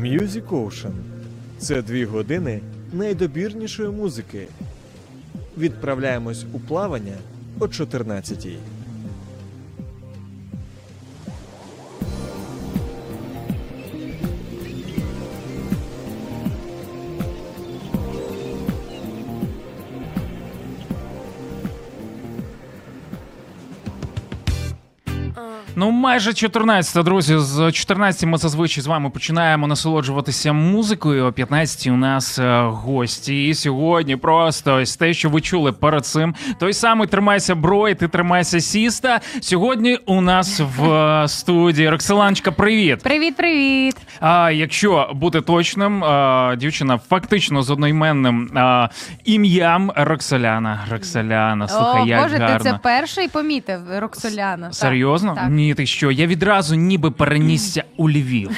Music Ocean це дві години найдобірнішої музики. Відправляємось у плавання о 14-й. Майже 14, друзі. З 14 ми зазвичай з вами починаємо насолоджуватися музикою. О 15 у нас е, гості. І сьогодні просто ось те, що ви чули перед цим. Той самий тримайся бро, і ти тримайся сіста. Сьогодні у нас в е, студії Роксоланчка, привіт. Привіт, привіт! А якщо бути точним, а, дівчина фактично з одноіменним а, ім'ям Роксоляна. Роксоляна, слухай, О, як Боже, гарно. ти це перший помітив, Роксоляна. Серйозно? Так. Ні, ти що? Я відразу ніби перенісся у Львів.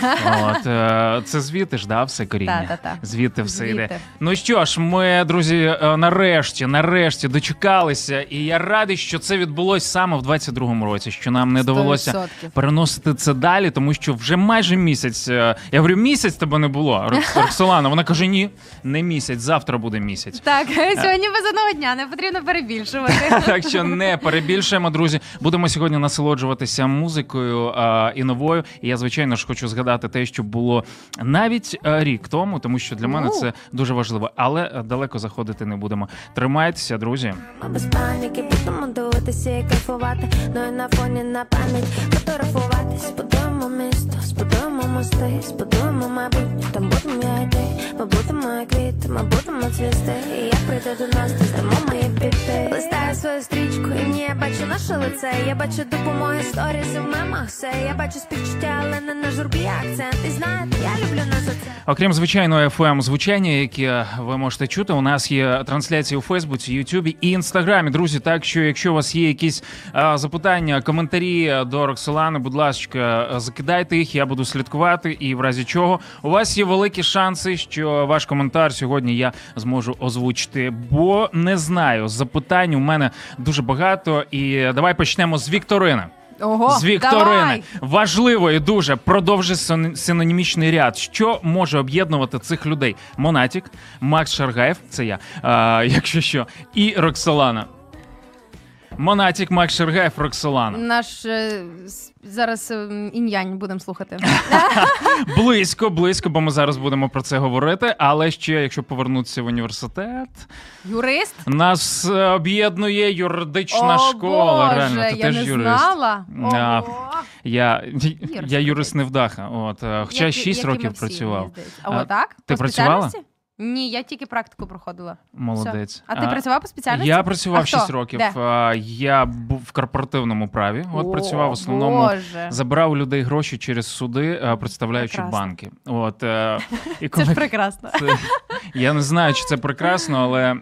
От е, це звідти ж, да, все коріння. Та-та-та. Звідти все йде. Ну що ж, ми, друзі, е, нарешті, нарешті дочекалися, і я радий, що це відбулось саме в 22-му році, що нам не довелося 100%. переносити це далі, тому що вже майже місяць. е, Я говорю, місяць тебе не було. Рокс- Роксолана, вона каже: ні, не місяць, завтра буде місяць. Так, сьогодні без одного дня, не потрібно перебільшувати. Так що не перебільшуємо, друзі. Будемо сьогодні насолоджуватися музикою а, і новою. І я, звичайно ж, хочу згадати те, що було навіть рік тому, тому що для мене це дуже важливо. Але далеко заходити не будемо. Тримайтеся, друзі. Ми без паніки будемо дивитися і кайфувати. Ну і на фоні на пам'ять фотографуватись. Збудуємо місто, збудуємо мости, збудуємо майбутнє, там будемо я і. Ми будемо як квіти, ми будемо цвісти. І як прийде до нас, то здамо мої біти. Листаю свою стрічку, і ні, я бачу наше лице. Я бачу допомоги сторіс в мемах все. Я бачу співчуття, але не на журбі акцент. І знаєте, я люблю нас за це. Окрім звичайного fm звучання, яке ви можете чути, у нас є трансляції у Фейсбуці, Ютубі і Інстаграмі. Друзі, так що якщо у вас є якісь а, запитання, коментарі до Роксолани, будь ласка, закидайте їх, я буду слідкувати. І в разі чого у вас є великі шанси, що ваш коментар сьогодні я зможу озвучити. Бо не знаю, запитань у мене дуже багато. І давай почнемо з Вікторини. Ого, З Вікторини давай! важливо і дуже продовжи син- синонімічний ряд. Що може об'єднувати цих людей? Монатік, Макс Шаргаєв, це я, а, якщо що, і Роксолана. Монатік, Макс Шаргаєв, Роксолана. Наш е, с- зараз е, інь-янь будемо слухати. Близько, близько, бо ми зараз будемо про це говорити. Але ще, якщо повернутися в університет, Юрист? нас е, об'єднує юридична О, школа. Боже, Реально, ти я теж не юрист. знала. А, Ого. Я, я юрист юрист. невдаха. От, е, хоча Як- 6 як і ми років всі, працював. здається. А, А отак? ти По працювала? спеціальності? Ні, я тільки практику проходила. Молодець. Все. А ти працював по спеціальності? Я працював А хто? 6 років. Де? Я був в корпоративному праві. От О, працював в основному. Боже. Забирав у людей гроші через суди, представляючи Прекрасно. банки. От е, і Це коли ж прекрасно. це, я не знаю, чи це прекрасно, але е,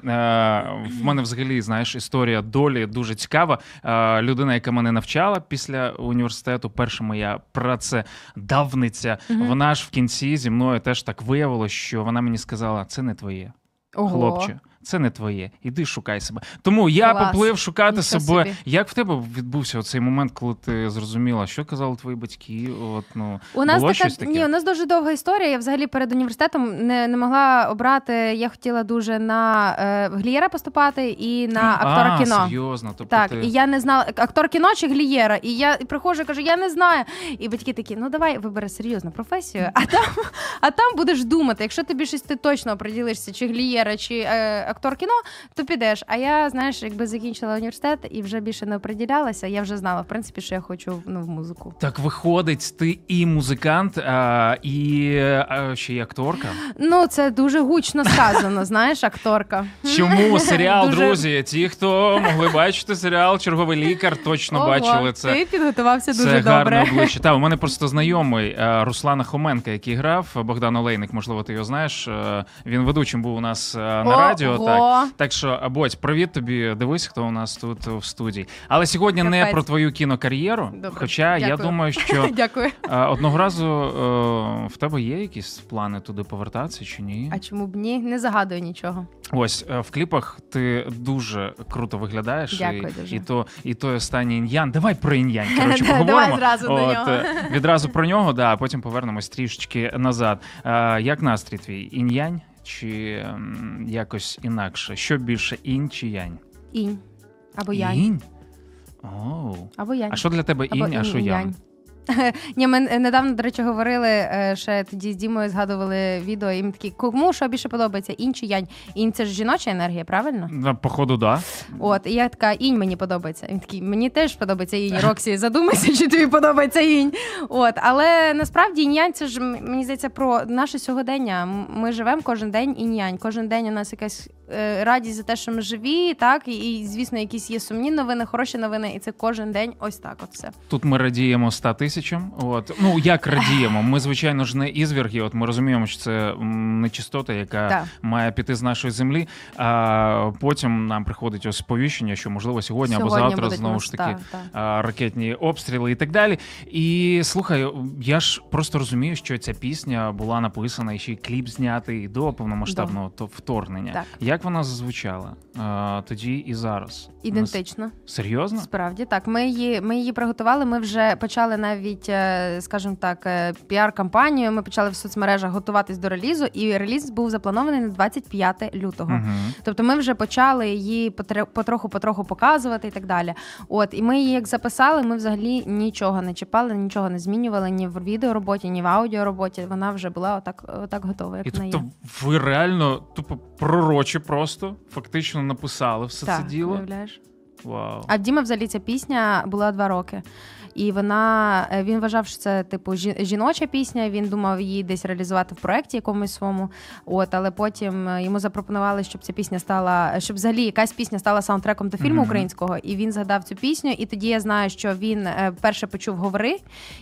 в мене взагалі знаєш історія долі дуже цікава. Е, людина, яка мене навчала після університету, перша моя працедавниця, вона ж в кінці зі мною теж так виявилось, що вона мені сказала: це не твоє. Ого. Хлопче, це не твоє. Іди шукай себе. Тому я Клас. поплив шукати Нічого себе. собі. Як в тебе відбувся цей момент, коли ти зрозуміла, що казали твої батьки? От ну У нас було така щось таке? ні, у нас дуже довга історія. Я взагалі перед університетом не, не могла обрати. Я хотіла дуже на е, глієра поступати і на актора а, кіно. Серйозно, тобто Так, ти... і я не знала актор кіно чи глієра. І я і приходжу кажу, я не знаю. І батьки такі, ну давай вибери серйозну професію, а там, а там будеш думати. Якщо тобі щось ти точно оприділишся, чи глієра, чи е, актор кіно, то підеш. А я, знаєш, якби закінчила університет і вже більше не оприділялася, я вже знала, в принципі, що я хочу ну, в музику. Так виходить, ти і музикант, а, і а, ще й акторка. Ну, це дуже гучно сказано, знаєш, акторка. Чому серіал, Дуже- друзі? Ті, хто могли бачити серіал Черговий лікар, точно Ого, бачили це. Ти підготувався Це дуже гарне добре. обличчя. Та у мене просто знайомий е, Руслана Хоменка, який грав Богдан Олейник. Можливо, ти його знаєш. Е, Він ведучим був у нас е, на О, радіо. Так. Так що, Бодь, привіт тобі. Дивись, хто у нас тут в студії. Але сьогодні не про твою кінокар'єру. Добре, Хоча я думаю, що Дякую. е, одного разу е, в тебе є якісь плани туди повертатися чи ні? А чому б ні? Не загадую нічого. Ось е, в кліпах ти дуже круто виглядаєш. Дякую і, дуже. і то, і той останній ін'ян. Давай про ін'ян. Коротше, Давай поговоримо. зразу до нього. Відразу про нього, да, а потім повернемось трішечки назад. Як настрій твій? Інь-янь чи якось інакше? Що більше інь чи янь? Інь. Або янь. Інь? Оу. Або янь. А що для тебе Або інь, а що янь? янь. Ні, ми недавно, до речі, говорили е, ще тоді з Дімою згадували відео, і ми такі, кому що більше подобається? Інь чи янь? Інь це ж жіноча енергія, правильно? Походу, да. От, і я така, інь мені подобається. Він такий, мені теж подобається інь. Роксі, задумайся, чи тобі подобається інь. От, але насправді інь-янь це ж мені здається про наше сьогодення. Ми живемо кожен день інь-янь. Кожен день у нас якась радість за те, що ми живі, так і, звісно, якісь є сумні новини, хороші новини, і це кожен день ось так. От все. Тут ми радіємо 100 тисячам. От ну як радіємо? Ми звичайно ж не ізвірги. От ми розуміємо, що це нечистота, яка Так. має піти з нашої землі. А потім нам приходить ось сповіщення, що можливо сьогодні, або завтра знову ж таки так, так. а, ракетні обстріли і так далі. І слухай, я ж просто розумію, що ця пісня була написана і ще й кліп знятий до повномасштабного то вторгнення. Так. Як вона звучала а, тоді і зараз? Ідентично. Серйозно? Справді так. Ми її, ми її приготували. Ми вже почали навіть, е, скажімо так, е, піар-кампанію. Ми почали в соцмережах готуватись до релізу, і реліз був запланований на 25 лютого. Угу. Тобто ми вже почали її потре- потроху-потроху показувати і так далі. От і ми її як записали, ми взагалі нічого не чіпали, нічого не змінювали ні в відеороботі, ні в аудіороботі. Вона вже була отак, отак готова, як І вона є. тобто ви реально тупо пророче просто фактично написали все Так, це діло. уявляєш? Вау. А в Діма взагалі ця пісня була два роки. І вона е, він вважав, що це типу жі- жіноча пісня. Він думав її десь реалізувати в проєкті якомусь своєму. От, але потім е, йому запропонували, щоб ця пісня стала, щоб взагалі якась пісня стала саундтреком до фільму Мгм. українського. І він згадав цю пісню. І тоді я знаю, що він е, перше почув говори.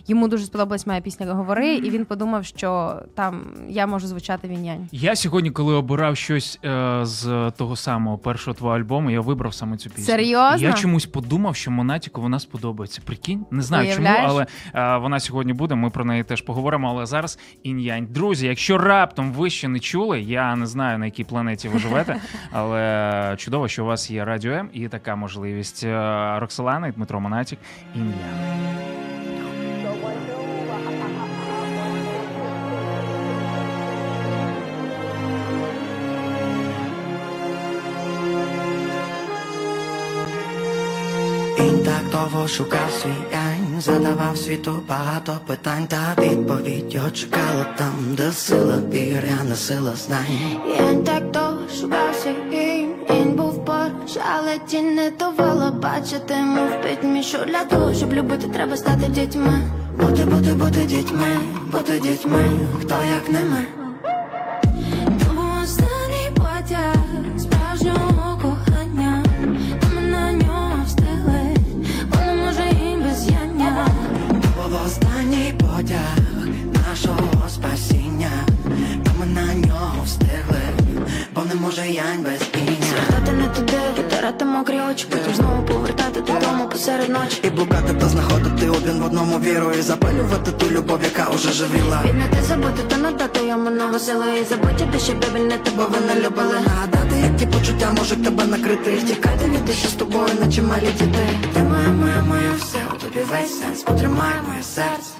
Йому дуже сподобалась моя пісня Говори, і він подумав, що там я можу звучати вінянь. Я сьогодні, коли обирав щось е, з того самого першого твого альбому, я вибрав саме цю пісню. Серйозно? Я чомусь подумав, що Монатіку вона сподобається. Прикинь, не знаю Уявляєш? чому, але а, вона сьогодні буде. Ми про неї теж поговоримо. Але зараз інь-янь. Друзі, якщо раптом ви ще не чули, я не знаю на якій планеті ви живете, але чудово, що у вас є радіо М і така можливість. Е, Роксолана і Дмитро Монатік. Інь-янь. Довго шукав свій янь, задавав світу багато питань, та відповідь його чекала там, де сила не сила знань. Я так довго шукався їм, він був поруч, але ті не давала бачити, мов пітьмі, що для того, щоб любити, треба стати дітьми. Бути, бути, бути дітьми, бути дітьми, хто як не ми. Витирати мокрі очі, потім знову повертати додому посеред ночі. І блукати та знаходити один в одному віру і запалювати ту любов, яка уже живіла. Віднати забути та надати йому нову силу і забути душі, не Бо тебе ви не любили нагадати, як ті почуття можуть тебе накрити. Втікати від тиші з тобою, наче малі діти. Ти моя, моя, моя все, у тобі весь сенс, потримай моє серце.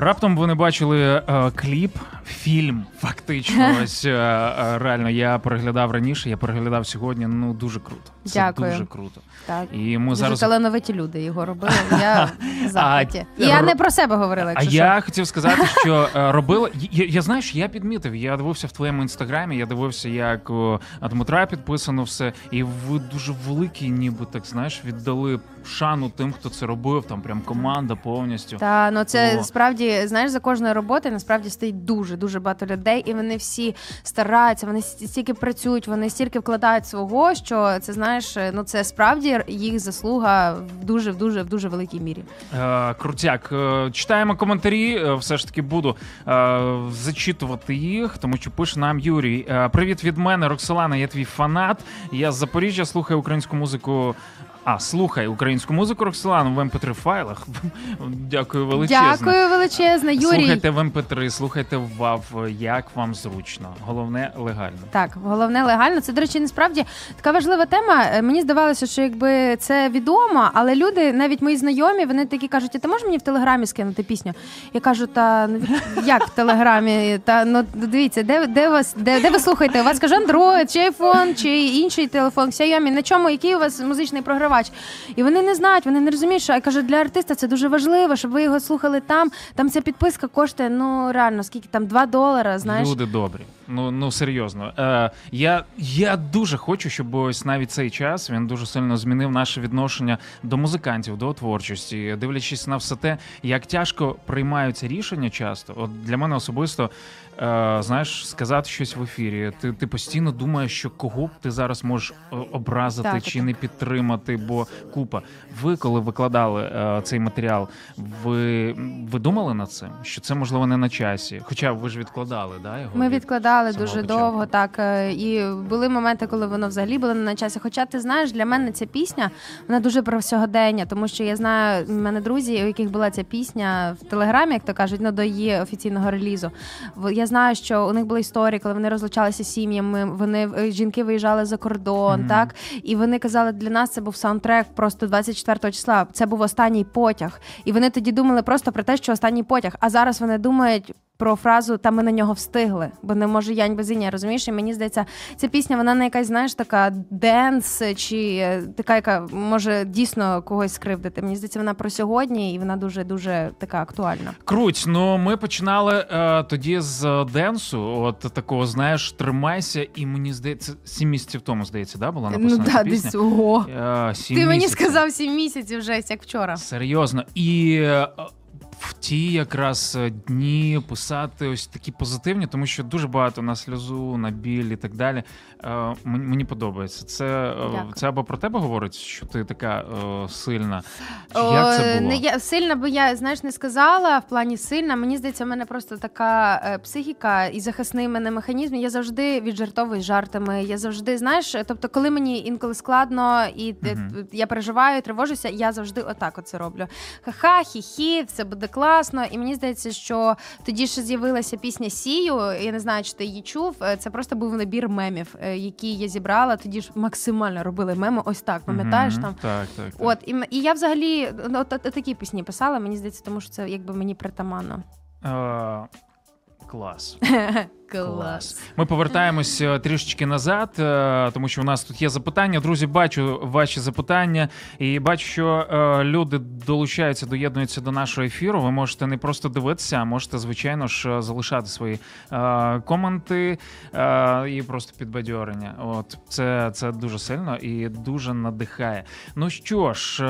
Раптом вони бачили е, кліп, фільм. Фактично, ось е, е, реально я переглядав раніше, я переглядав сьогодні. Ну дуже круто. Це Дякую. дуже круто. Так. І ми Дуже зараз. талановиті люди його робили. Я в захваті. І я не про себе говорила, А якщо я хотів сказати, що е, робила. Я, я знаєш, я підмітив. Я дивився в твоєму інстаграмі, я дивився, як о, Дмитра підписано все, і ви дуже великі, ніби так знаєш, віддали шану тим, хто це робив. Там прям команда повністю. Та ну це О. справді знаєш за кожною роботою насправді стоїть дуже дуже багато людей, і вони всі стараються, вони стільки працюють, вони стільки вкладають свого, що це знаєш, ну це справді їх заслуга в дуже в дуже в дуже великій мірі. Е, крутяк. Е, читаємо коментарі. е, Все ж таки буду е, зачитувати їх, тому що пише нам Юрій. Е, Привіт від мене, Роксолана. Я твій фанат. Я з Запоріжжя слухаю українську музику. А, слухай українську музику Роксолану в mp3 файлах. Дякую величезно. Дякую величезне, Юрій. Слухайте в mp3, слухайте в WAV, як вам зручно. Головне легально. Так, головне легально. Це, до речі, насправді така важлива тема. Е, Мені здавалося, що якби це відомо, але люди, навіть мої знайомі, вони такі кажуть: а ти можеш мені в телеграмі скинути пісню? Я кажу, та ну як в телеграмі? Та ну дивіться, де, де вас де, де ви слухаєте? У вас каже Android, чи iPhone, чи інший телефон, Xiaomi, на чому, який у вас музичний програвач? І вони не знають, вони не розуміють, що я кажу, для артиста це дуже важливо, щоб ви його слухали там. Там ця підписка коштує ну реально скільки там 2 долара. Знаєш, Люди добрі. Ну ну серйозно. Е, я, я дуже хочу, щоб ось навіть цей час він дуже сильно змінив наше відношення до музикантів, до творчості, дивлячись на все те, як тяжко приймаються рішення часто. От для мене особисто, е, знаєш, сказати щось в ефірі. Ти, ти постійно думаєш, що кого б ти зараз можеш е, образити Так, чи так. не підтримати, бо купа. Ви, коли викладали е, цей матеріал, ви, ви думали над цим? Що це можливо не на часі? Хоча ви ж відкладали, да, його? Ми відкладали самого дуже початку. довго, так е, і були моменти, коли воно взагалі було не на часі. Хоча ти знаєш, для мене ця пісня вона дуже про сьогодення, тому що я знаю, в мене друзі, у яких була ця пісня в телеграмі, як то кажуть, ну до її офіційного релізу. Я знаю, що у них були історії, коли вони розлучалися з сім'ями. Вони е, жінки виїжджали за кордон, Мгм. так і вони казали, для нас це був саундтрек просто 24 числа. Це був останній потяг. І вони тоді думали просто про те, що останній потяг. А зараз вони думають. Про фразу та ми на нього встигли, бо не може янь без іня, розумієш? І мені здається, ця пісня вона не якась, знаєш, така денс чи е, така, яка може дійсно когось скривдити. Мені здається, вона про сьогодні, і вона дуже дуже така актуальна. Круть, ну ми починали е, тоді з е, денсу, от такого, знаєш, тримайся, і мені здається, сім місяців тому, здається, да, була написана ну ця да, пісня? десь ого. Е, сім Ти мені місяців. сказав сім місяців вже як вчора. Серйозно. І е, в ті якраз е, дні писати ось такі позитивні, тому що дуже багато на сльозу, на біль і так далі. Е, мені, подобається. Це, е, Дякую. це або про тебе говорить, що ти така е, сильна. Чи як це було? Не, я, сильна би я знаєш не сказала в плані сильна. Мені здається, в мене просто така е, психіка і захисний мене механізм. Я завжди віджартовую жартами. Я завжди, знаєш, тобто, коли мені інколи складно і Мгм. я переживаю, тривожуся, я завжди отак оце роблю. Ха-ха, хі-хі, все буде класно. І мені здається, що тоді ще з'явилася пісня Сію. Я не знаю, чи ти її чув. Е, Це просто був набір мемів, е, які я зібрала. Тоді ж максимально робили меми. Ось так, пам'ятаєш Мгм. там. Так, так. так. От і, і я взагалі ну, от, от такі пісні писала. Мені здається, тому що це якби мені притаманно. Е, клас. Клас. Ми повертаємось е, трішечки назад, е, тому що у нас тут є запитання. Друзі, бачу ваші запитання, і бачу, що е, люди долучаються, доєднуються до нашого ефіру. Ви можете не просто дивитися, а можете, звичайно ж, залишати свої коменти і просто підбадьорення. От це, це дуже сильно і дуже надихає. Ну що ж.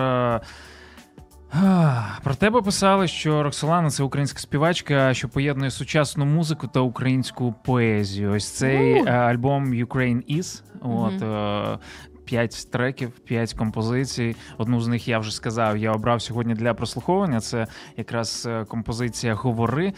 Про тебе писали, що Роксолана це українська співачка, що поєднує сучасну музику та українську поезію. Ось цей е, альбом Ukraine Is. От е, п'ять треків, п'ять композицій. Одну з них я вже сказав. Я обрав сьогодні для прослуховування. Це якраз е, композиція Говори.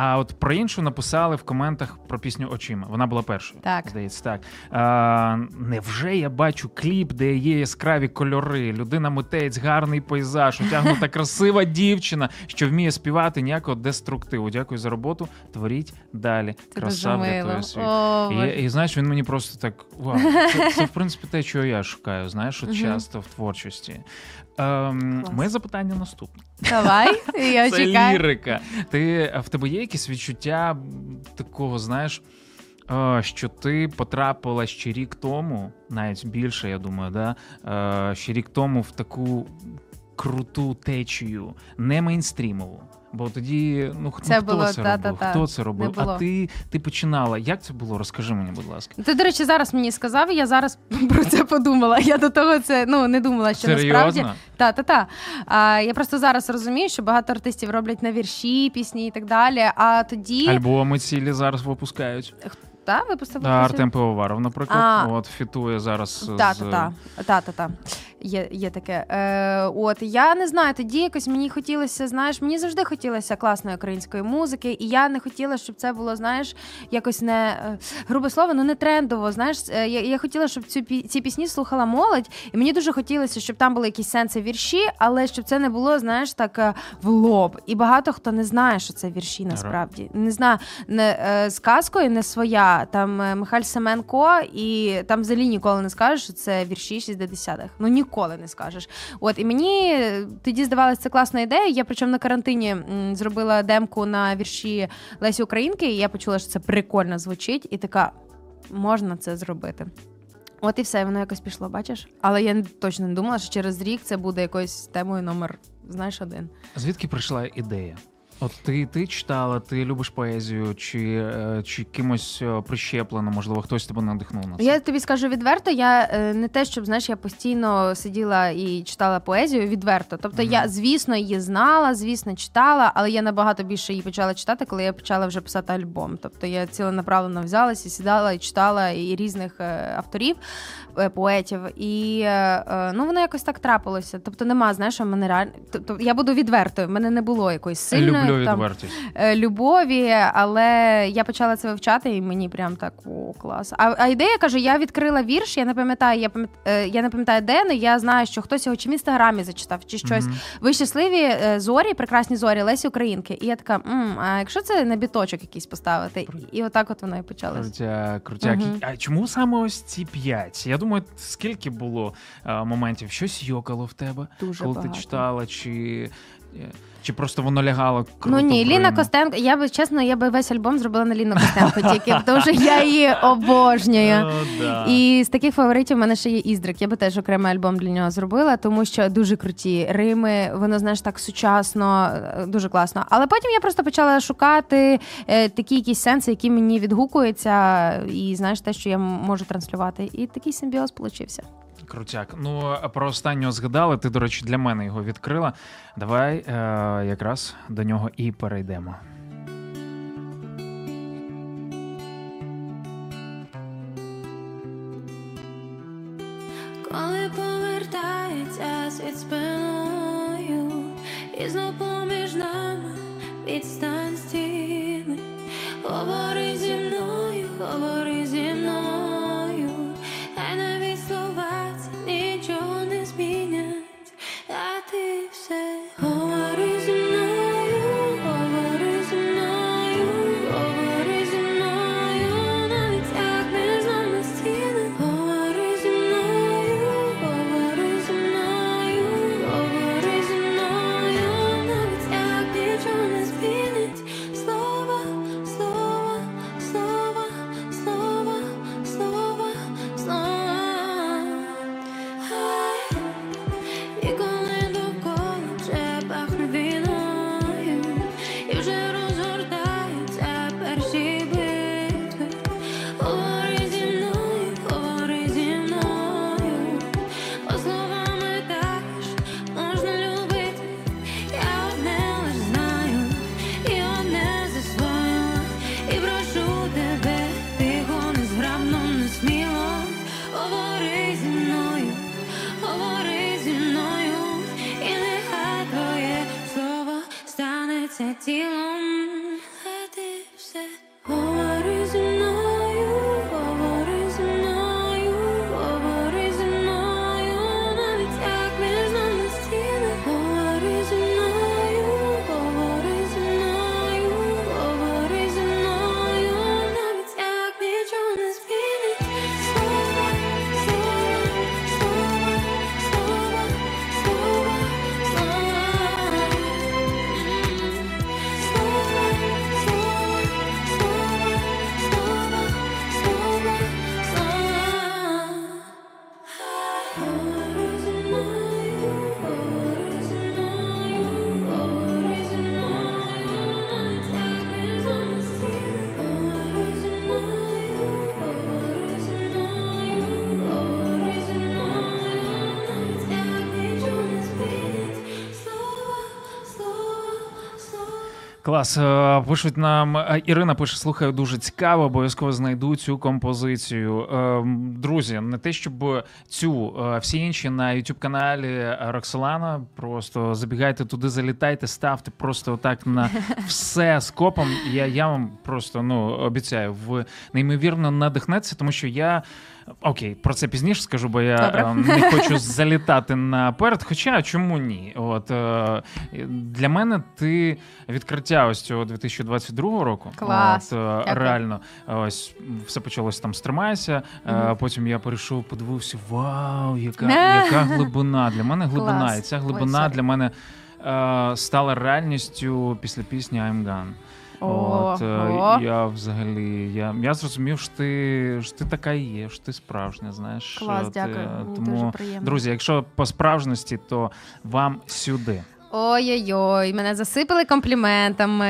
А от про іншу написали в коментах про пісню Очима. Вона була першою. Так. Здається, так. А, невже я бачу кліп, де є яскраві кольори, людина митець, гарний пейзаж, утягнута красива дівчина, що вміє співати ніякого деструктиву. Дякую за роботу. Творіть далі. Це Краса врятує світ. О, І, і знаєш, він мені просто так вау. Це, це в принципі те, що я шукаю, знаєш, от часто в творчості. Ем, моє запитання наступне. Давай, я Це чекаю. лірика. Ти в тебе є якісь відчуття такого, знаєш, е, що ти потрапила ще рік тому, навіть більше, я думаю, да? е, ще рік тому в таку круту течію, не мейнстрімову. Бо тоді, ну, Це ну хто було, це та-та-та, робив? Хто це робив? А ти, ти починала. Як це було? Розкажи мені, будь ласка. Ти, до речі, зараз мені сказав, і я зараз про це подумала. Я до того це ну не думала, що насправді та та та. А, я просто зараз розумію, що багато артистів роблять на вірші, пісні і так далі. А тоді Альбоми цілі зараз випускають. Та випустив Да, Артем Пивоваров, наприклад, А. от фітує зараз Та, з та, та, та, та. Є, є таке. Е, от я не знаю, тоді якось мені хотілося, знаєш, мені завжди хотілося класної української музики, і я не хотіла, щоб це було, знаєш, якось не е, грубе слово, ну не трендово. Знаєш, Е, я, я хотіла, щоб цю ці пісні слухала молодь, і мені дуже хотілося, щоб там були якісь сенси вірші, але щоб це не було, знаєш, так е, в лоб. І багато хто не знає, що це вірші насправді. Не знаю, не е, з казкою не своя. Там е, Михайль Семенко, і там взагалі ніколи не скажеш, що це вірші 60-х. Ну ніколи не скажеш. От і мені е, тоді здавалося це класна ідея. Я причому на карантині зробила демку на вірші Лесі Українки, і я почула, що це прикольно звучить, і така можна це зробити. От і все, воно якось пішло, бачиш? Але я точно не думала, що через рік це буде якоюсь темою номер, знаєш, один. Звідки прийшла ідея? От ти, ти читала, ти любиш поезію, чи, е, чи кимось е, прищеплено, можливо, хтось тебе надихнув на це? Я тобі скажу відверто, я е, не те, щоб знаєш, я постійно сиділа і читала поезію відверто. Тобто Мгм. я, звісно, її знала, звісно, читала, але я набагато більше її почала читати, коли я почала вже писати альбом. Тобто я ціленаправленно взялася, сідала і читала і різних авторів, поетів. І ну воно якось так трапилося. Тобто нема, знаєш, у мене реально. Тобто я буду відвертою. в мене не було якоїсь сильної Люблю там, е, любові, але я почала це вивчати, і мені прям так о, клас. А, а ідея каже: я відкрила вірш, я не пам'ятаю, я пам'ят... е, я не пам'ятаю, де, але я знаю, що хтось його чи в інстаграмі зачитав, чи щось. Мгм. Ви щасливі е, зорі, прекрасні зорі, Лесі Українки. І я така, М, а якщо це на біточок якийсь поставити? І отак от воно і почалось. Крутяк, крутяк. Мгм. А чому саме ось ці п'ять? Я думаю, скільки було е, моментів, щось йокало в тебе, Дуже коли багато. ти читала, чи, чи просто воно лягало круто Ну ні, Ліна Костенко. Я би чесно, я би весь альбом зробила на Ліну Костенко тільки, тому що я її обожнюю. О, да. І з таких фаворитів в мене ще є Іздрик. Я би теж окремий альбом для нього зробила, тому що дуже круті рими, воно знаєш так сучасно, е, дуже класно. Але потім я просто почала шукати е, такі якісь сенси, які мені відгукуються, і знаєш те, що я можу транслювати. І такий симбіоз получився. Крутяк. Ну, про останнього згадали. Ти, до речі, для мене його відкрила. Давай е, якраз до нього і перейдемо. Клас. Е, Пишуть нам е, Ірина пише: слухаю, дуже цікаво, обов'язково знайду цю композицію. Е, Друзі, не те, щоб цю всі інші на youtube каналі Роксолана. Просто забігайте туди, залітайте, ставте просто отак на все скопом. Я, я вам просто ну обіцяю, ви неймовірно надихнеться, тому що я. Окей, про це пізніше скажу, бо я Добре. е, не хочу залітати наперед. Хоча чому ні? От е, для мене ти відкриття ось цього 2022 року. Клас. От, е, реально, ось все почалося там з "Тримайся". е, Мгм. Потім я перейшов, подивився: вау, яка, Е. яка глибина! Для мене глибина, Клас. і ця глибина sorry. для мене е, стала реальністю після пісні I'm Gone. От, е, Ого. я взагалі я, я зрозумів, що ти, що ти така і є, що ти справжня, знаєш. Клас, ти, дякую. е, Мені Тому, дуже приємно. друзі, якщо по справжності, то вам сюди. Ой-ой-ой, мене засипали компліментами.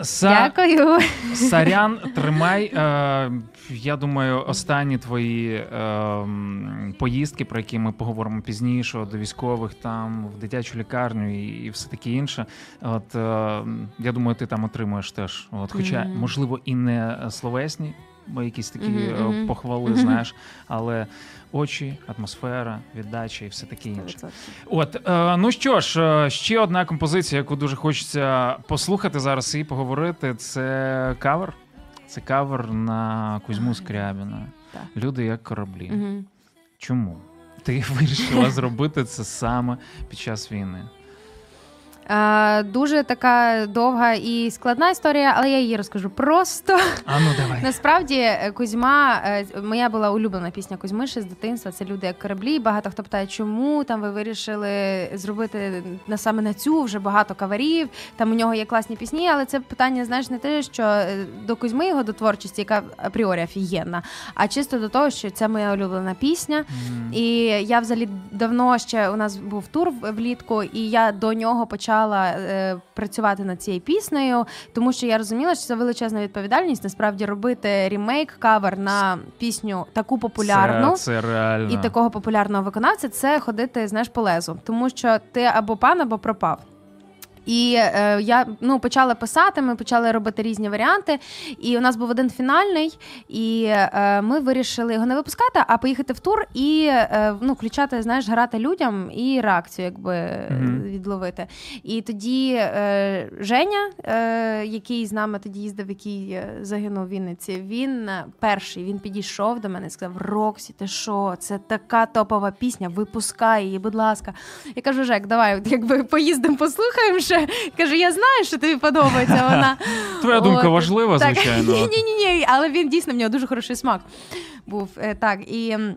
Са- Дякую. Сарян, тримай. Е, я думаю, останні твої е, поїздки, про які ми поговоримо пізніше, до військових там, в дитячу лікарню і, і все таке інше. От е, я думаю, ти там отримуєш теж. От, хоча, Мгм. можливо, і не словесні, бо якісь такі мгм. похвали, знаєш, але очі, атмосфера, віддача і все таке інше. От, е, ну що ж, е, ще одна композиція, яку дуже хочеться послухати зараз і поговорити. Це кавер. Це кавер на Кузьму Скрябіна. Так. Люди як кораблі. Угу. Чому? Ти вирішила зробити це саме під час війни. Е, дуже така довга і складна історія, але я її розкажу просто. А ну давай. Насправді е, Кузьма, е, моя була улюблена пісня Кузьми ще з дитинства. Це люди як кораблі. Багато хто питає, чому там ви вирішили зробити на саме на цю вже багато каверів. Там у нього є класні пісні, але це питання, знаєш, не те, що до Кузьми його до творчості, яка апріорі офігенна, а чисто до того, що це моя улюблена пісня. М. І я взагалі давно ще у нас був тур влітку, і я до нього почала е, працювати над цією піснею, тому що я розуміла, що це величезна відповідальність насправді робити ремейк, кавер на пісню таку популярну. Це, це реально. І такого популярного виконавця це ходити, знаєш, по лезу, тому що ти або пан, або пропав. І е, я ну почала писати, ми почали робити різні варіанти. І у нас був один фінальний, і е, ми вирішили його не випускати, а поїхати в тур і е, ну, включати, знаєш, грати людям і реакцію, якби Мгм. відловити. І тоді е, Женя, е, який з нами тоді їздив, який е, загинув в Вінниці, він перший він підійшов до мене і сказав: Роксі, ти що? Це така топова пісня, випускай її, будь ласка. Я кажу, Жек, давай, якби поїздимо, послухаємо ще. Кажу, я знаю, що тобі подобається вона. Твоя думка От, важлива, так. звичайно. Ні, ні, ні, ні, але він дійсно в нього дуже хороший смак був. Е, Так, і. м,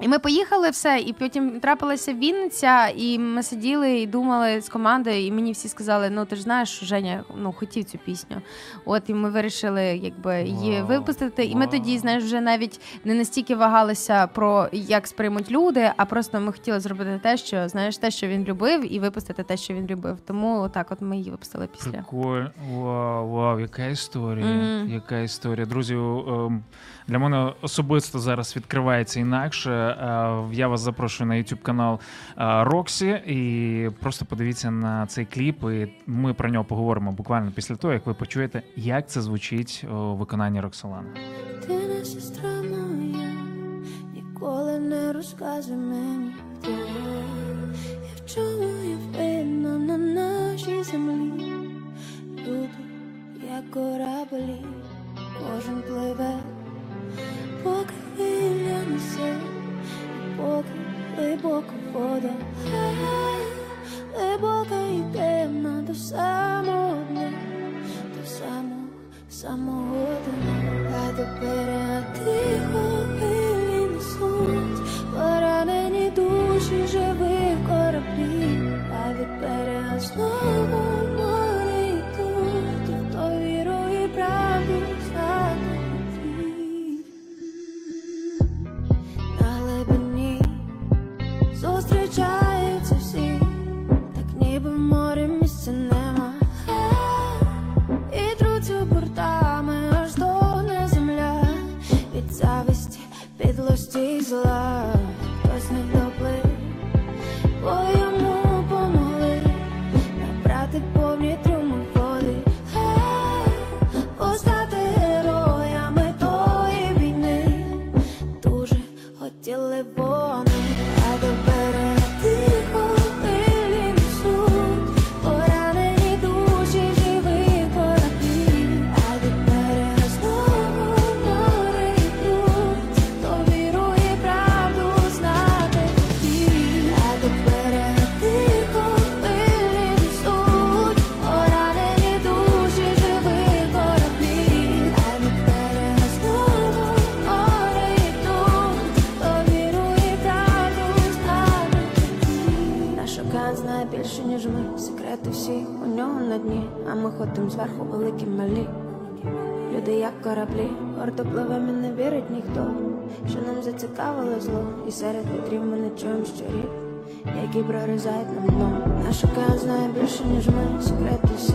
І ми поїхали все, і потім трапилася Вінниця, і ми сиділи і думали з командою, і мені всі сказали: ну ти ж знаєш, що Женя ну, хотів цю пісню. От і ми вирішили якби її Вау, випустити. І ми тоді, знаєш, вже навіть не настільки вагалися про як сприймуть люди, а просто ми хотіли зробити те, що знаєш, те, що він любив, і випустити те, що він любив. Тому отак, от ми її випустили після. Прикольно. Вау, вау, яка історія. Мгм. Яка історія. Друзі, ем, для мене особисто зараз відкривається інакше. Е, Я вас запрошую на YouTube канал е, Роксі і просто подивіться на цей кліп. І ми про нього поговоримо буквально після того, як ви почуєте, як це звучить у виконанні Роксолани. Ти не сестра моя, ніколи не розказуй мені хто і в чому є видно на нашій землі. Люди, як кораблі, кожен пливе, поки хвиля несе, поки глибока вода, глибока і темна до самого дня, до самого, самого дня. А до берега тихо хвилі несуть, поранені душі живих кораблів, а від берега знову For me. Вітрів ми не чуємо щурів, які прорізають нам дно. Наша океан знає більше, ніж ми, секрети всі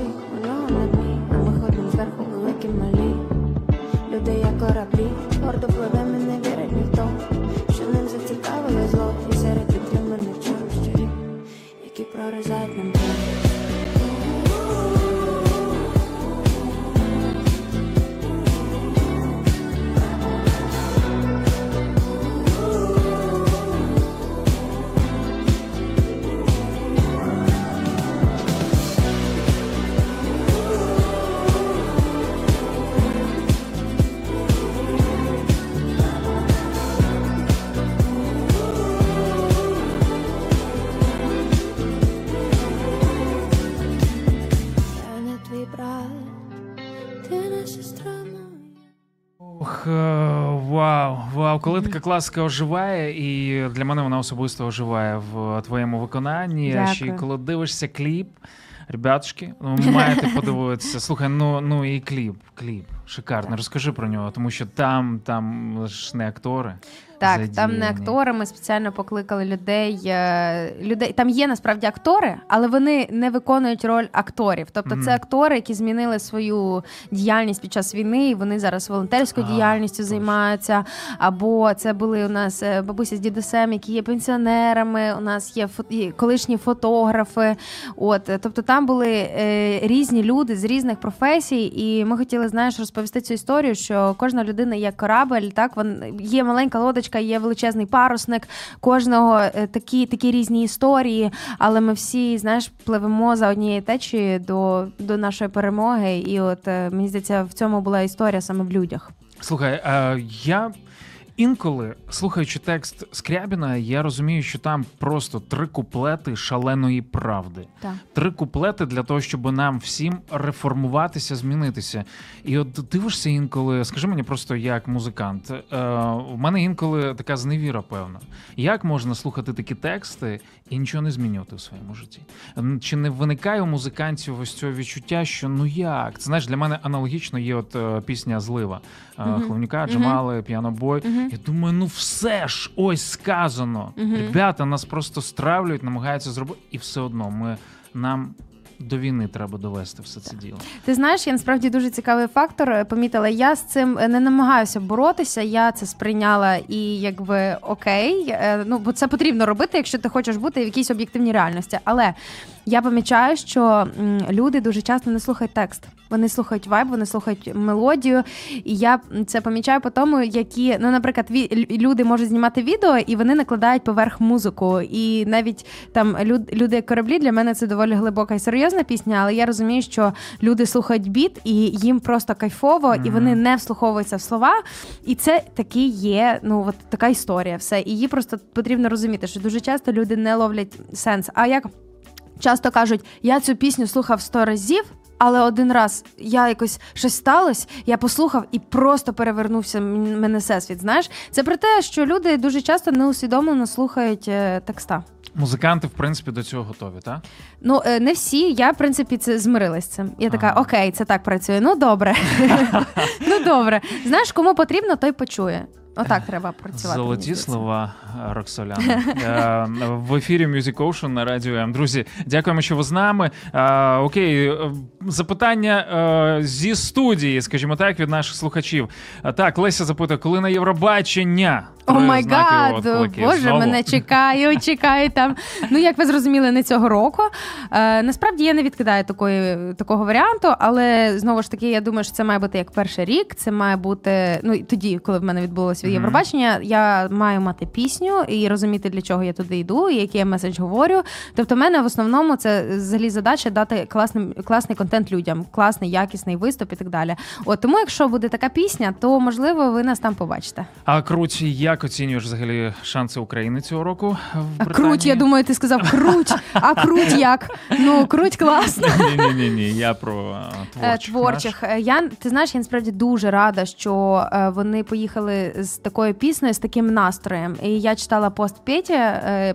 коли така класика оживає, і для мене вона особисто оживає в твоєму виконанні. Дякую. Ще й коли дивишся кліп, ребятушки, ну маєте подивитися. Слухай, ну ну і кліп, кліп. Шикарно. Розкажи про нього, тому що там, там ж не актори. Так, там не актори. Ми спеціально покликали людей. е, людей. Там є насправді актори, але вони не виконують роль акторів. Тобто, Мгм. це актори, які змінили свою діяльність під час війни. і Вони зараз волонтерською А, діяльністю точно. займаються. Або це були у нас е, бабуся з дідусем, які є пенсіонерами. У нас є фо- колишні фотографи. От е, тобто, там були е, різні люди з різних професій, і ми хотіли, знаєш, розповісти цю історію, що кожна людина є корабель, так вон є маленька лодочка, є величезний парусник. Кожного е, такі, такі різні історії, але ми всі, знаєш, пливемо за однією течією до, до нашої перемоги. І от е, мені здається, в цьому була історія саме в людях. Слухай, е, я інколи, слухаючи текст Скрябіна, я розумію, що там просто три куплети шаленої правди. Так. Три куплети для того, щоб нам всім реформуватися, змінитися. І от дивишся інколи, скажи мені просто як музикант. Е, у мене інколи така зневіра, певна. Як можна слухати такі тексти і нічого не змінювати у своєму житті? Чи не виникає у музикантів ось цього відчуття, що ну як? Це знаєш, для мене аналогічно є от е, пісня Злива е, Мгм. Джамали, Піанобой. Мгм. Я думаю, ну все ж ось сказано. Ребята нас просто стравлюють, намагаються зробити, і все одно ми нам до війни треба довести все це діло. Ти знаєш, я насправді дуже цікавий фактор е, помітила. Я з цим е, не намагаюся боротися. Я це сприйняла і якби окей. Е, Ну бо це потрібно робити, якщо ти хочеш бути в якійсь об'єктивній реальності. Але я помічаю, що люди дуже часто не слухають текст. Вони слухають вайб, вони слухають мелодію. І я це помічаю по тому, які, ну, наприклад, люди можуть знімати відео і вони накладають поверх музику. І навіть там люд, люди як кораблі для мене це доволі глибока і серйозна пісня, але я розумію, що люди слухають біт і їм просто кайфово, і вони не вслуховуються в слова. І це таки є, ну от така історія. Все. І її просто потрібно розуміти, що дуже часто люди не ловлять сенс. А як часто кажуть, я цю пісню слухав сто разів. Але один раз я якось щось сталося, я послухав і просто перевернувся мене всесвіт. Знаєш, це про те, що люди дуже часто неусвідомлено слухають е, текста. Музиканти, в принципі, до цього готові, так? Ну е, не всі. Я в принципі це змирилась з цим. Я така, Ага. окей, це так працює. Ну добре. ну добре. Знаєш, кому потрібно, той почує. Отак треба працювати. Золоті слова Роксоляна. Е, В ефірі Music Ocean на радіо М. Друзі, дякуємо, що ви з нами. Е, Окей, е, запитання зі студії, скажімо так, від наших слухачів. Так, Леся запитує, коли на Євробачення? Oh my God, боже, Знову? мене чекають, чекають там. Ну, як ви зрозуміли, не цього року. Е, насправді я не відкидаю такої, такого варіанту, але знову ж таки, я думаю, що це має бути як перший рік. Це має бути. Ну тоді, коли в мене відбулося Мгм. Євробачення, я маю мати пісню і розуміти, для чого я туди йду, і який я меседж говорю. Тобто, в мене в основному це взагалі задача дати класний, класний контент людям, класний, якісний виступ і так далі. От тому, якщо буде така пісня, то можливо ви нас там побачите. А круть, як оцінюєш взагалі шанси України цього року? В А Британії? круть, я думаю, ти сказав круть. А круть як? Ну, круть класно. Ні, ні, ні. Я про е, Е, творчих. Творчих. Е, Я ти знаєш, я насправді дуже рада, що вони поїхали з з такою піснею, з таким настроєм. І я читала пост Петі,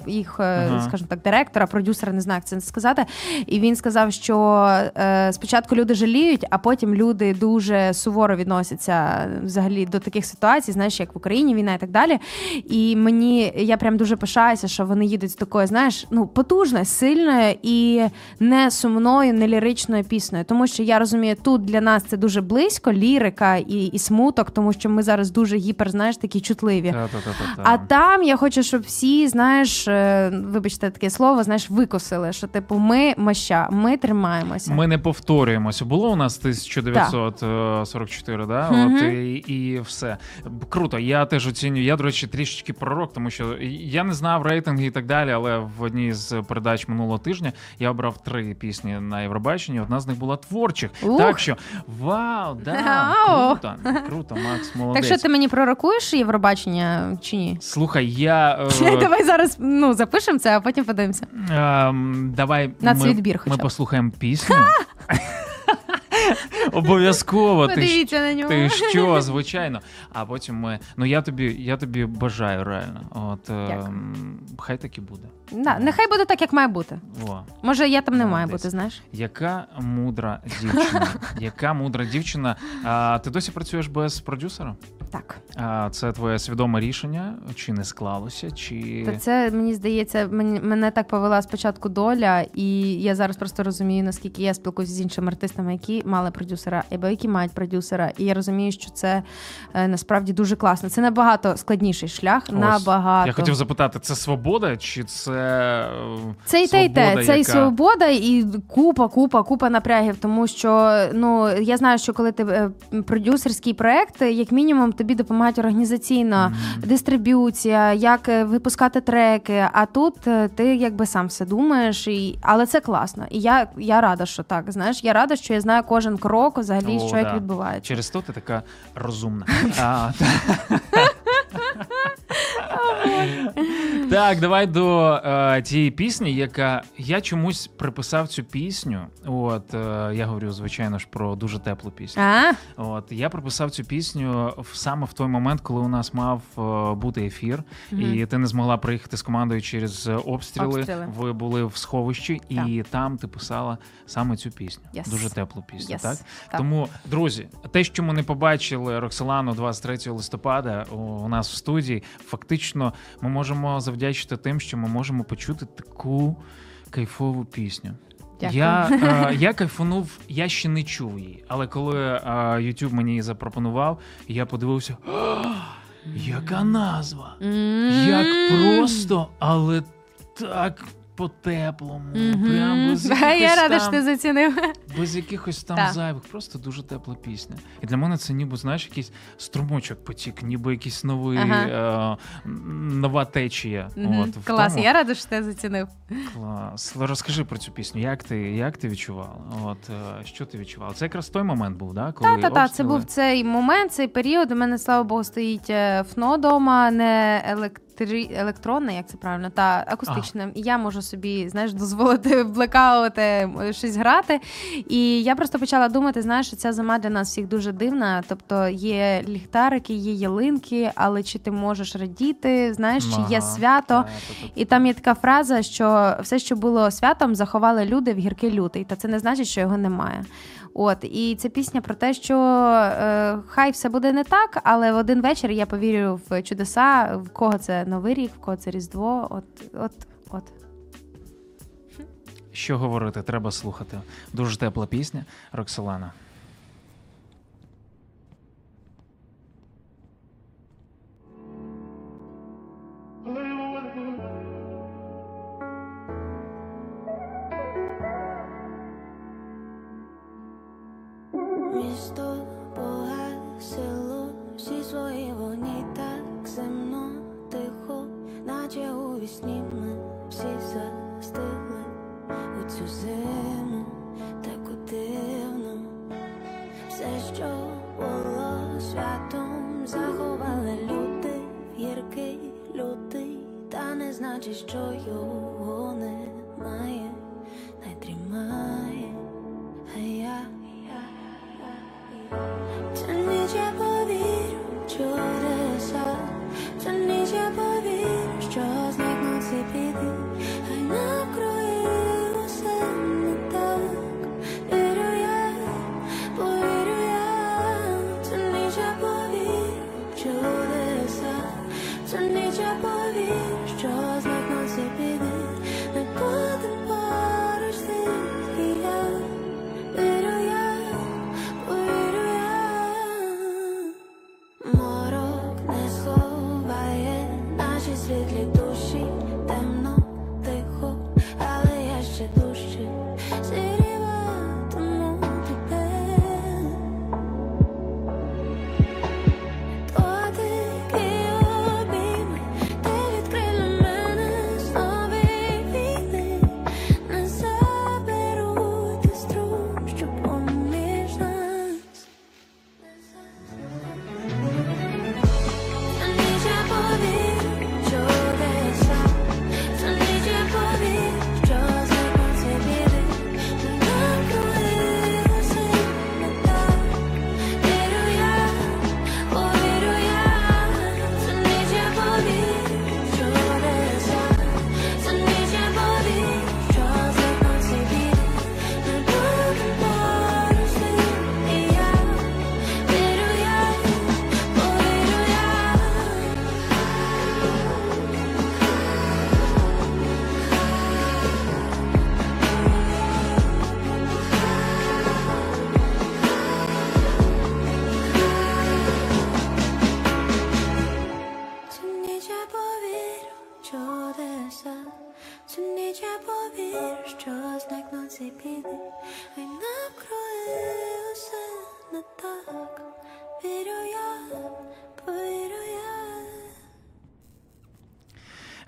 їх, е, Ага. скажімо так, директора, продюсера, не знаю, як це сказати. І він сказав, що е, спочатку люди жаліють, а потім люди дуже суворо відносяться взагалі до таких ситуацій, знаєш, як в Україні війна і так далі. І мені я прям дуже пишаюся, що вони їдуть з такою, знаєш, ну потужною, сильною і не сумною, не ліричною піснею. Тому що я розумію, тут для нас це дуже близько, лірика і, і смуток, тому що ми зараз дуже гіпер, знаєш, такі чутливі. Та-та-та-та-та. А там я хочу, щоб всі, знаєш, е, вибачте таке слово, знаєш, викосили, що типу ми моща, ми тримаємося. Ми не повторюємося. Було у нас 1944, да? Мгм. От і, і все. Круто. Я теж оцінюю. Я, до речі, трішечки пророк, тому що я не знав рейтинги і так далі, але в одній з передач минулого тижня я обрав три пісні на Євробаченні. Одна з них була творчих. Ух. Так що вау, да, круто, круто, Макс, Так що ти мені пророкуєш Євробачення чи ні? Слухай, я е, Давай зараз ну, запишемо це, а потім подивимося. Ем, давай На ми, відбір ми послухаємо пісню. Обов'язково. Ти, на нього. ти що, звичайно. А потім ми. Ну я тобі, я тобі бажаю реально. От Дякую. хай так і буде. Да, нехай буде так, як має бути. О, Може, я там не маю бути, знаєш? яка мудра дівчина. Яка мудра дівчина. А, ти досі працюєш без продюсера? Так. А, це твоє свідоме рішення? Чи не склалося? Чи Та це мені здається, мені, мене так повела спочатку доля, і я зараз просто розумію, наскільки я спілкуюся з іншими артистами, які мали продюсера, або які мають продюсера. І я розумію, що це е, насправді дуже класно. Це набагато складніший шлях. Ось. набагато Я хотів запитати, це свобода, чи це е, Це і те, і те. Це і свобода, і купа, купа, купа напрягів. Тому що ну я знаю, що коли ти е, продюсерський проект, як мінімум, тобі допомагають організаційно, дистриб'юція, як е, випускати треки. А тут е, ти якби сам все думаєш, і але це класно. І я, я рада, що так. Знаєш, я рада, що я знаю кожен крок, взагалі, О, що як відбувається. Через то ти така розумна. Так, давай до е, тієї пісні, яка я чомусь приписав цю пісню. От е, я говорю, звичайно ж, про дуже теплу пісню. А? От я приписав цю пісню в- саме в той момент, коли у нас мав е, бути ефір, і ти не змогла приїхати з командою через е, обстріли. Обстріли. Ви були в сховищі, і там ти писала саме цю пісню. Yes. Дуже теплу пісню. Yes. Так? Так. Тому, друзі, те, що ми не побачили Роксолану 23 листопада у, у нас в студії, фактично ми можемо завдячити тим, що ми можемо почути таку кайфову пісню. Дякую. Я, е, я кайфанув, я ще не чув її, але коли е, YouTube мені її запропонував, я подивився. Яка назва? Як просто, але так по-теплому. Мгм. Прям без Я рада, там- що ти зацінив. без якихось там зайвих, просто дуже тепла пісня. І для мене це ніби, знаєш, якийсь струмочок потік, ніби якийсь новий, е, нова течія. От, Клас, тому. я рада, що ти зацінив. Клас. Розкажи про цю пісню. Як ти, як ти відчувала? От, е, що ти відчувала? Це якраз той момент був, да? коли Та, та, це був цей момент, цей період. У мене, слава Богу, стоїть е, ФНО дома, не електри... електронне, як це правильно, та акустичне. І я можу собі, знаєш, дозволити блекаути щось грати. І я просто почала думати, знаєш, що ця зима для нас всіх дуже дивна. Тобто є ліхтарики, є ялинки, але чи ти можеш радіти, знаєш, чи є свято. І там є така фраза, що все, що було святом, заховали люди в гіркий лютий. Та це не значить, що його немає. От і це пісня про те, що е, хай все буде не так, але в один вечір я повірю в чудеса, в кого це новий рік, в кого це різдво. От, от, от. Що говорити, треба слухати. Дуже тепла пісня Роксолана. У ми всі застигли у цю зиму таку дивну. Все, що було святом, заховали люди гіркий лютий, та не значить, що його немає, не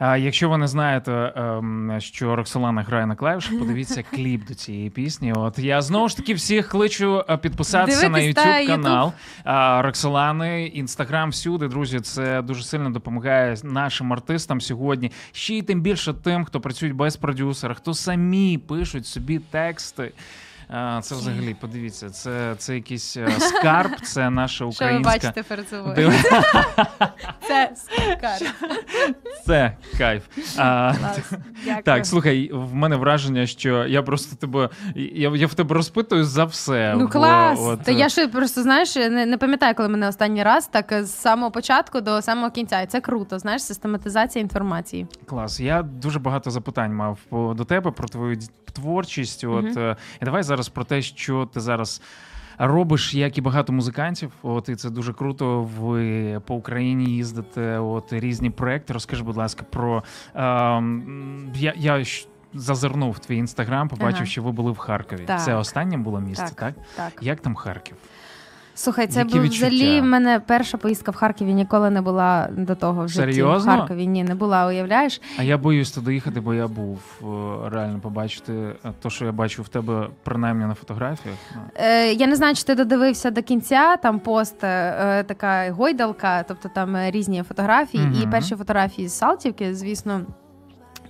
А якщо ви не знаєте, ем, що Роксолана грає на клавішах, подивіться кліп до цієї пісні. От я знову ж таки всіх кличу е, підписатися на Дивитись, YouTube канал а, Роксолани, інстаграм всюди. Друзі, це дуже сильно допомагає нашим артистам сьогодні. Ще й тим більше тим, хто працюють без продюсера, хто самі пишуть собі тексти. Це взагалі подивіться, це, це якийсь е, скарб, це наша Що ви бачите перед собою? Це скар. Це кайф. А, Дякую. Так, слухай, в мене враження, що я просто тебе. Я, я в тебе розпитую за все. Ну бо клас. от, Та я ще просто знаєш, не, не пам'ятаю, коли мене останній раз, так з самого початку до самого кінця. І це круто, знаєш, систематизація інформації. Клас. Я дуже багато запитань мав до тебе про твою творчість. От е, і давай зараз про те, що ти зараз. Робиш, як і багато музикантів, от і це дуже круто. Ви по Україні їздите, от різні проекти. Розкажи, будь ласка, про е, я, я зазирнув твій інстаграм, побачив, Ага. що ви були в Харкові. Так. Це останнє було місце, так? Так. Так. Як там Харків? Слухай, це Які був відчуття? взагалі в мене перша поїздка в Харкові ніколи не була до того в житті. Серйозно? В Харкові ні, не була, уявляєш? А я боюсь туди їхати, бо я був е, реально побачити е, то, що я бачу в тебе, принаймні на фотографіях. Ну, Е, я не знаю, чи ти додивився до кінця. Там пост е, така гойдалка, тобто там е, різні фотографії. І перші фотографії з Салтівки, звісно.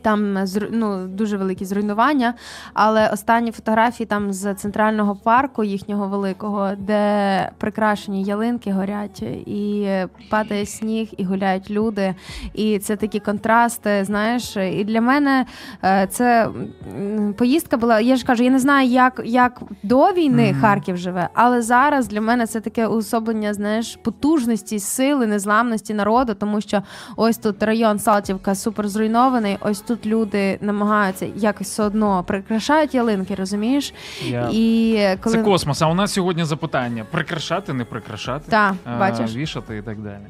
Там зру- ну, дуже великі зруйнування, але останні фотографії там з центрального парку їхнього великого, де прикрашені ялинки горять, і падає сніг, і гуляють люди. І це такі контрасти. Знаєш, і для мене е, це поїздка була. Я ж кажу, я не знаю, як, як до війни Мгм. Харків живе, але зараз для мене це таке уособлення, знаєш, потужності, сили, незламності народу, тому що ось тут район Салтівка супер зруйнований. Ось тут люди намагаються якось все одно прикрашають ялинки, розумієш? я... І коли Це космос. А у нас сьогодні запитання: прикрашати, не прикрашати, та е, бачиш, вішати і так далі.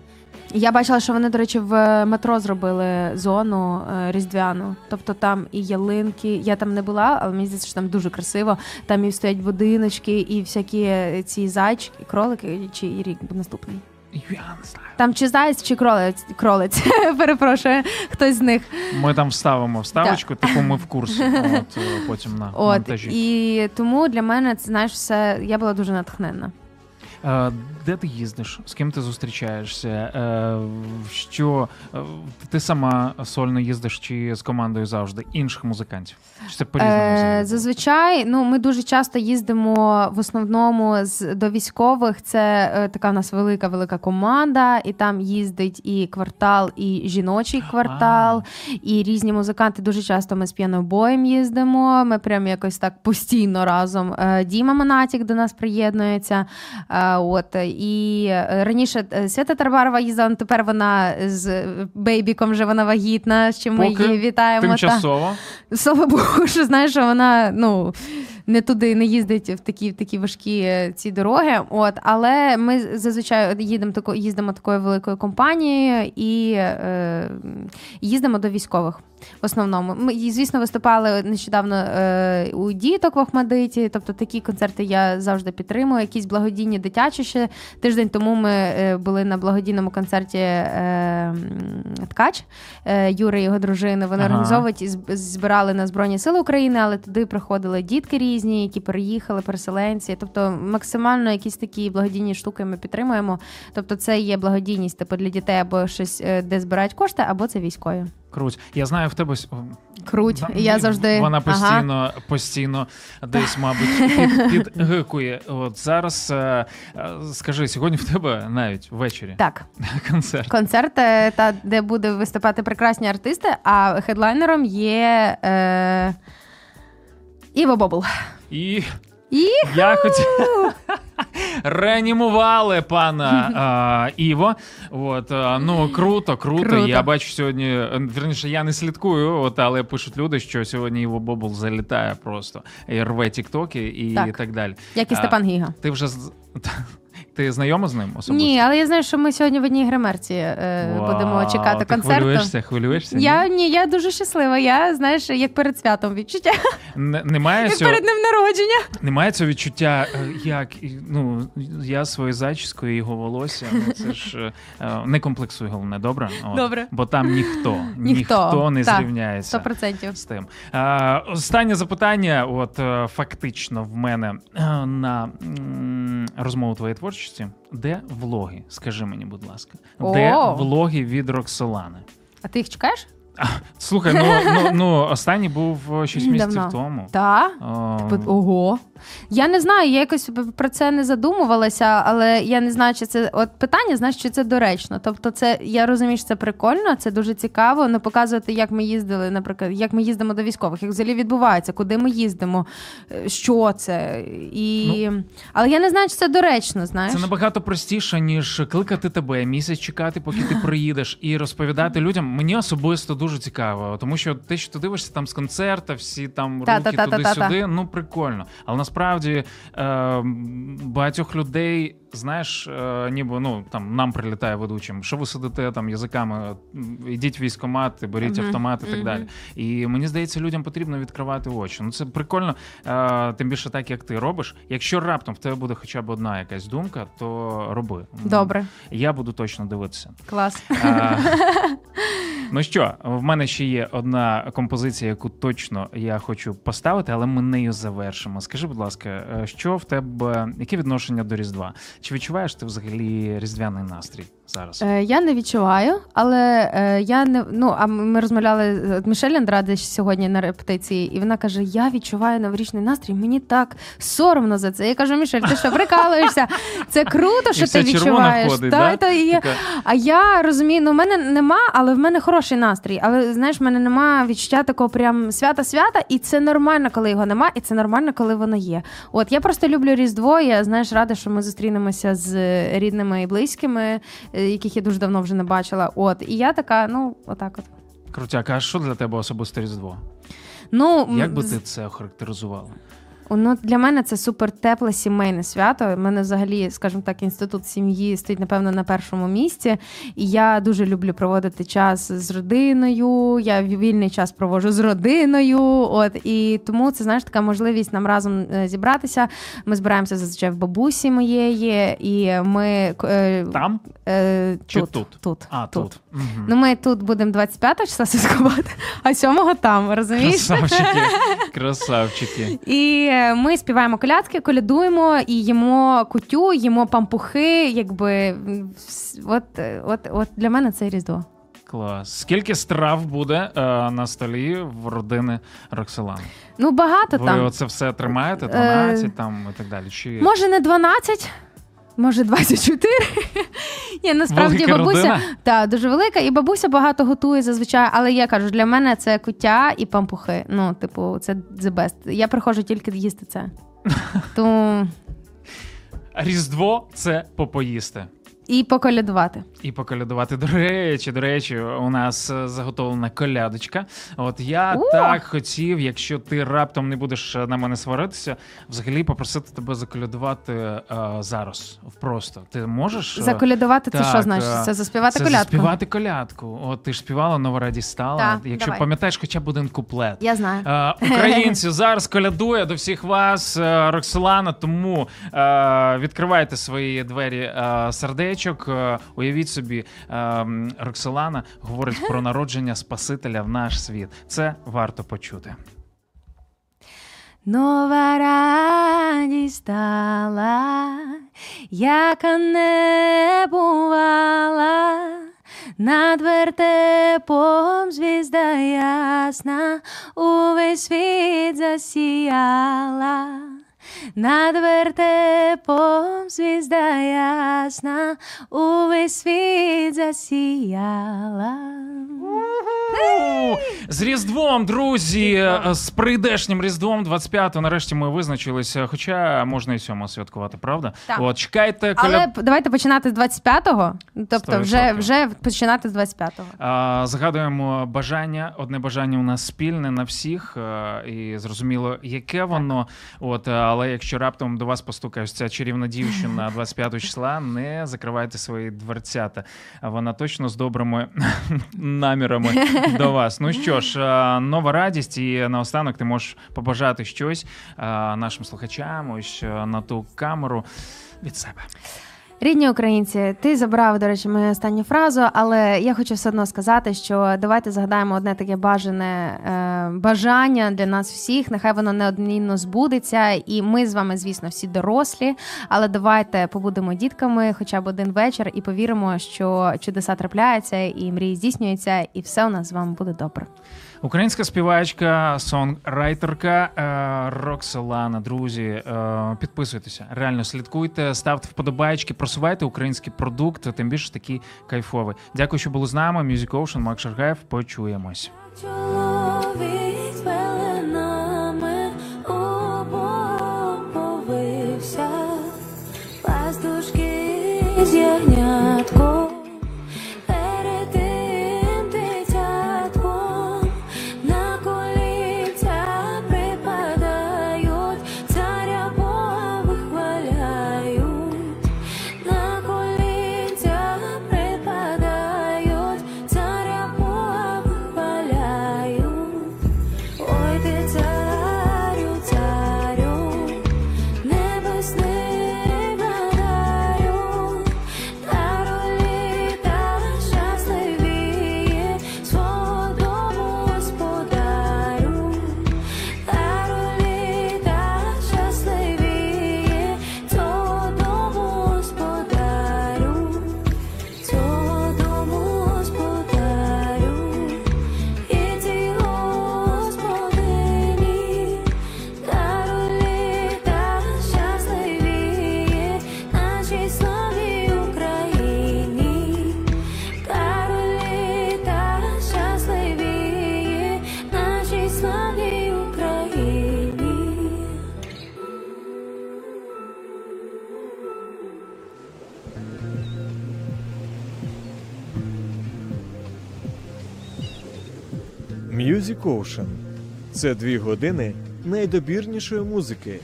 я бачила, що вони, до речі, в метро зробили зону е, різдвяну. Тобто там і ялинки. Я там не була, але мені здається, що там дуже красиво. Там і стоять будиночки, і всякі е, ці зайчики, кролики, чи і рік наступний. Там чи заяць, чи кролець, кролець. Перепрошую, хтось з них. Ми там вставимо вставочку, типу ми в курсі. От е, потім на От монтажі. і тому для мене це знаєш все. Я була дуже натхненна. Де ти їздиш? З ким ти зустрічаєшся? Е, Що е, ти сама сольно їздиш чи з командою завжди інших музикантів? Чи це по-різному? Е, зазвичай, ну ми дуже часто їздимо в основному з до військових. Це така в нас велика велика команда, і там їздить і квартал, і жіночий квартал, і різні музиканти. Дуже часто ми з п'янобоєм їздимо. Ми прям якось так постійно разом. Діма Монатік до нас приєднується. От і е, раніше е, Свята Тарбарова їздила, але тепер вона з бейбіком вже вона вагітна. з чим ми Поки її вітаємо. та. Тимчасово. Слава Богу, що знаєш, що вона ну не туди не їздить в такі в такі важкі е, ці дороги. От, але ми зазвичай їдемо тако, їздимо такою великою компанією і е, їздимо до військових. В основному ми і, звісно виступали нещодавно е, у діток в Охмадиті. Тобто такі концерти я завжди підтримую. Якісь благодійні дитячі ще тиждень тому ми е, були на благодійному концерті е, Ткач е, Юри і його дружини. Вони Ага. організовують і збирали на Збройні Сили України, але туди приходили дітки різні, які переїхали, переселенці. Тобто максимально якісь такі благодійні штуки ми підтримуємо. Тобто, це є благодійність типу для дітей або щось, е, де збирають кошти, або це військові. Круть. Я знаю в тебе. Круть. Да, я завжди Вона Ага. постійно, постійно десь, мабуть, під, підгикує. От зараз е, е, скажи, сьогодні в тебе навіть ввечері Так, концерт. концерт, е, та де буде виступати прекрасні артисти, а хедлайнером є е, Іво Бобл. І І я хотів реанімували пана а, Іво. От а, ну круто, круто. Круто. Я бачу сьогодні. е, Вірніше, я не слідкую, от але пишуть люди, що сьогодні Іво Бобл залітає просто і рве тіктоки і Так. так далі. як і Степан Гіга. Ти вже Ти знайома з ним особисто? Ні, але я знаю, що ми сьогодні в одній гримерці е, Вау, будемо чекати ти концерту. Хвилюєшся, хвилюєшся? Я ні, я дуже щаслива. Я знаєш, як перед святом відчуття, Н- немає як цього, перед ним народження. немає цього відчуття, е, як ну я своєю зачіскою його волосся. Ну це ж е, е, не комплексуй, головне, добре? От. Добре. Бо там ніхто, Ніхто, не так, зрівняється. Сто процентів. з тим. А, останнє запитання, от фактично в мене на розмову твоєї творчості. Де влоги? Скажи мені, будь ласка, де О! влоги від Роксолани? А ти їх чекаєш? Слухай, ну, ну, ну останній був 6 місяців Давно. тому. Так. Типу, Ого. Я не знаю, я якось про це не задумувалася, але я не знаю, чи це от питання, знаєш, чи це доречно. Тобто, це я розумію, що це прикольно, це дуже цікаво. Не показувати, як ми їздили, наприклад, як ми їздимо до військових, як взагалі відбувається, куди ми їздимо, е, що це. І... Але я не знаю, чи це доречно, знаєш. Це набагато простіше, ніж кликати тебе, місяць чекати, поки ти приїдеш, і розповідати людям. Мені особисто дуже цікаво, тому що те, що ти дивишся там з концерта, всі там руки туди-сюди, ну прикольно. Але насправді е, багатьох людей, знаєш, е, ніби ну там нам прилітає ведучим, що ви сидите там язиками, м, ідіть в військкомат, беріть Мгм, автомат і так мгм. далі. І мені здається, людям потрібно відкривати очі. Ну це прикольно, е, тим більше так, як ти робиш. Якщо раптом в тебе буде хоча б одна якась думка, то роби. Добре, Я буду точно дивитися. клас. А, ну що, в мене ще є одна композиція, яку точно я хочу поставити, але ми нею завершимо. Скажи, будь ласка, е, що в тебе, яке відношення до Різдва? Чи відчуваєш ти взагалі різдвяний настрій зараз? Е, я не відчуваю, але е, я не ну а ми розмовляли з Мішель Андраде сьогодні на репетиції, і вона каже: Я відчуваю новорічний настрій. Мені так соромно за це. Я кажу, Мішель, ти що прикалуєшся? Це круто, що вся ти відчуваєш. ходить, Та, да? та, і Така, А я розумію, ну в мене нема, але в мене хороший настрій. Але знаєш, в мене нема відчуття такого прям свята-свята, і це нормально, коли його нема, і це нормально, коли воно є. От я просто люблю Різдво. Я знаєш, рада, що ми зустрінемося з рідними і близькими, яких я дуже давно вже не бачила. От і я така, ну отак, от. Крутяк, а що для тебе особисте Різдво? Ну Як би з- ти це охарактеризувала? Ну, для мене це супер тепле сімейне свято. У мене взагалі, скажімо так, інститут сім'ї стоїть, напевно, на першому місці. І я дуже люблю проводити час з родиною. Я вільний час проводжу з родиною. От і тому це знаєш така можливість нам разом е, зібратися. Ми збираємося зазвичай в бабусі моєї, і ми е, Там е, чи тут, тут? тут. А, тут. Мгм. Ну, ми тут будемо 25 числа святкувати, а 7-го там, розумієш? Красавчики, красавчики. І е, ми співаємо колядки, колядуємо і їмо кутю, їмо пампухи. Якби от, от, от для мене це різдво. Клас. Скільки страв буде е, на столі в родини Роксолани? Ну багато Ви там. оце все тримаєте? Е, там і так далі? Чи Може, не 12, може 24. Ні, насправді велика бабуся родина? та дуже велика, і бабуся багато готує зазвичай. Але я кажу, для мене це куття і пампухи. Ну, типу, це the best. Я приходжу тільки їсти це. Тому Різдво це попоїсти. І поколядувати. І поколядувати. До речі, до речі, у нас е, заготовлена колядочка. От я О! так хотів, якщо ти раптом не будеш е, на мене сваритися, взагалі попросити тебе заколядувати е, зараз. Просто ти можеш е, Заколядувати це так, що значить? е, Це заспівати це колядку. заспівати колядку. От ти ж співала нова радість стала. Так, якщо давай. пам'ятаєш, хоча б один куплет. Я знаю. Е, Українці зараз колядує до всіх вас Роксолана. Тому е, відкривайте свої двері е, сердечок. Е, Уявіть собі, е, Роксолана говорить про народження Спасителя в наш світ. Це варто почути. Нова радість стала, яка не бувала, над вертепом звізда ясна, увесь світ засіяла. Над вертепом звізда ясна, увесь світ засіяла. З Різдвом, друзі! З прийдешнім Різдвом 25-го нарешті ми визначилися. Хоча можна і 7 святкувати, правда? Так. От чекайте Але давайте починати з 25-го. Тобто, вже, 100%. вже починати з 25-го. А, Загадуємо бажання. Одне бажання у нас спільне на всіх, і зрозуміло, яке воно. От, але якщо раптом до вас постукає чарівна дівчина 25 числа, не закривайте свої дверцята. Вона точно з добрими намірами до вас. Ну що ж, е, нова радість, і наостанок ти можеш побажати щось е, нашим слухачам, ось е, на ту камеру від себе. Рідні українці, ти забрав, до речі, мою останню фразу, але я хочу все одно сказати, що давайте згадаємо одне таке бажане е, бажання для нас всіх. Нехай воно неодмінно збудеться, і ми з вами, звісно, всі дорослі. Але давайте побудемо дітками хоча б один вечір і повіримо, що чудеса трапляються, і мрії здійснюються, і все у нас з вами буде добре. Українська співачка, сонграйтерка е, Роксолана. Друзі, е, підписуйтеся, реально слідкуйте, ставте вподобайки, просувайте український продукт, тим більше такий кайфовий. Дякую, що були з нами. Music Ocean, Мак Шаргаєв. Почуємось. З пеленами Ocean – це дві години найдобірнішої музики.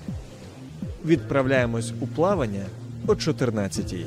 Відправляємось у плавання о 14-й.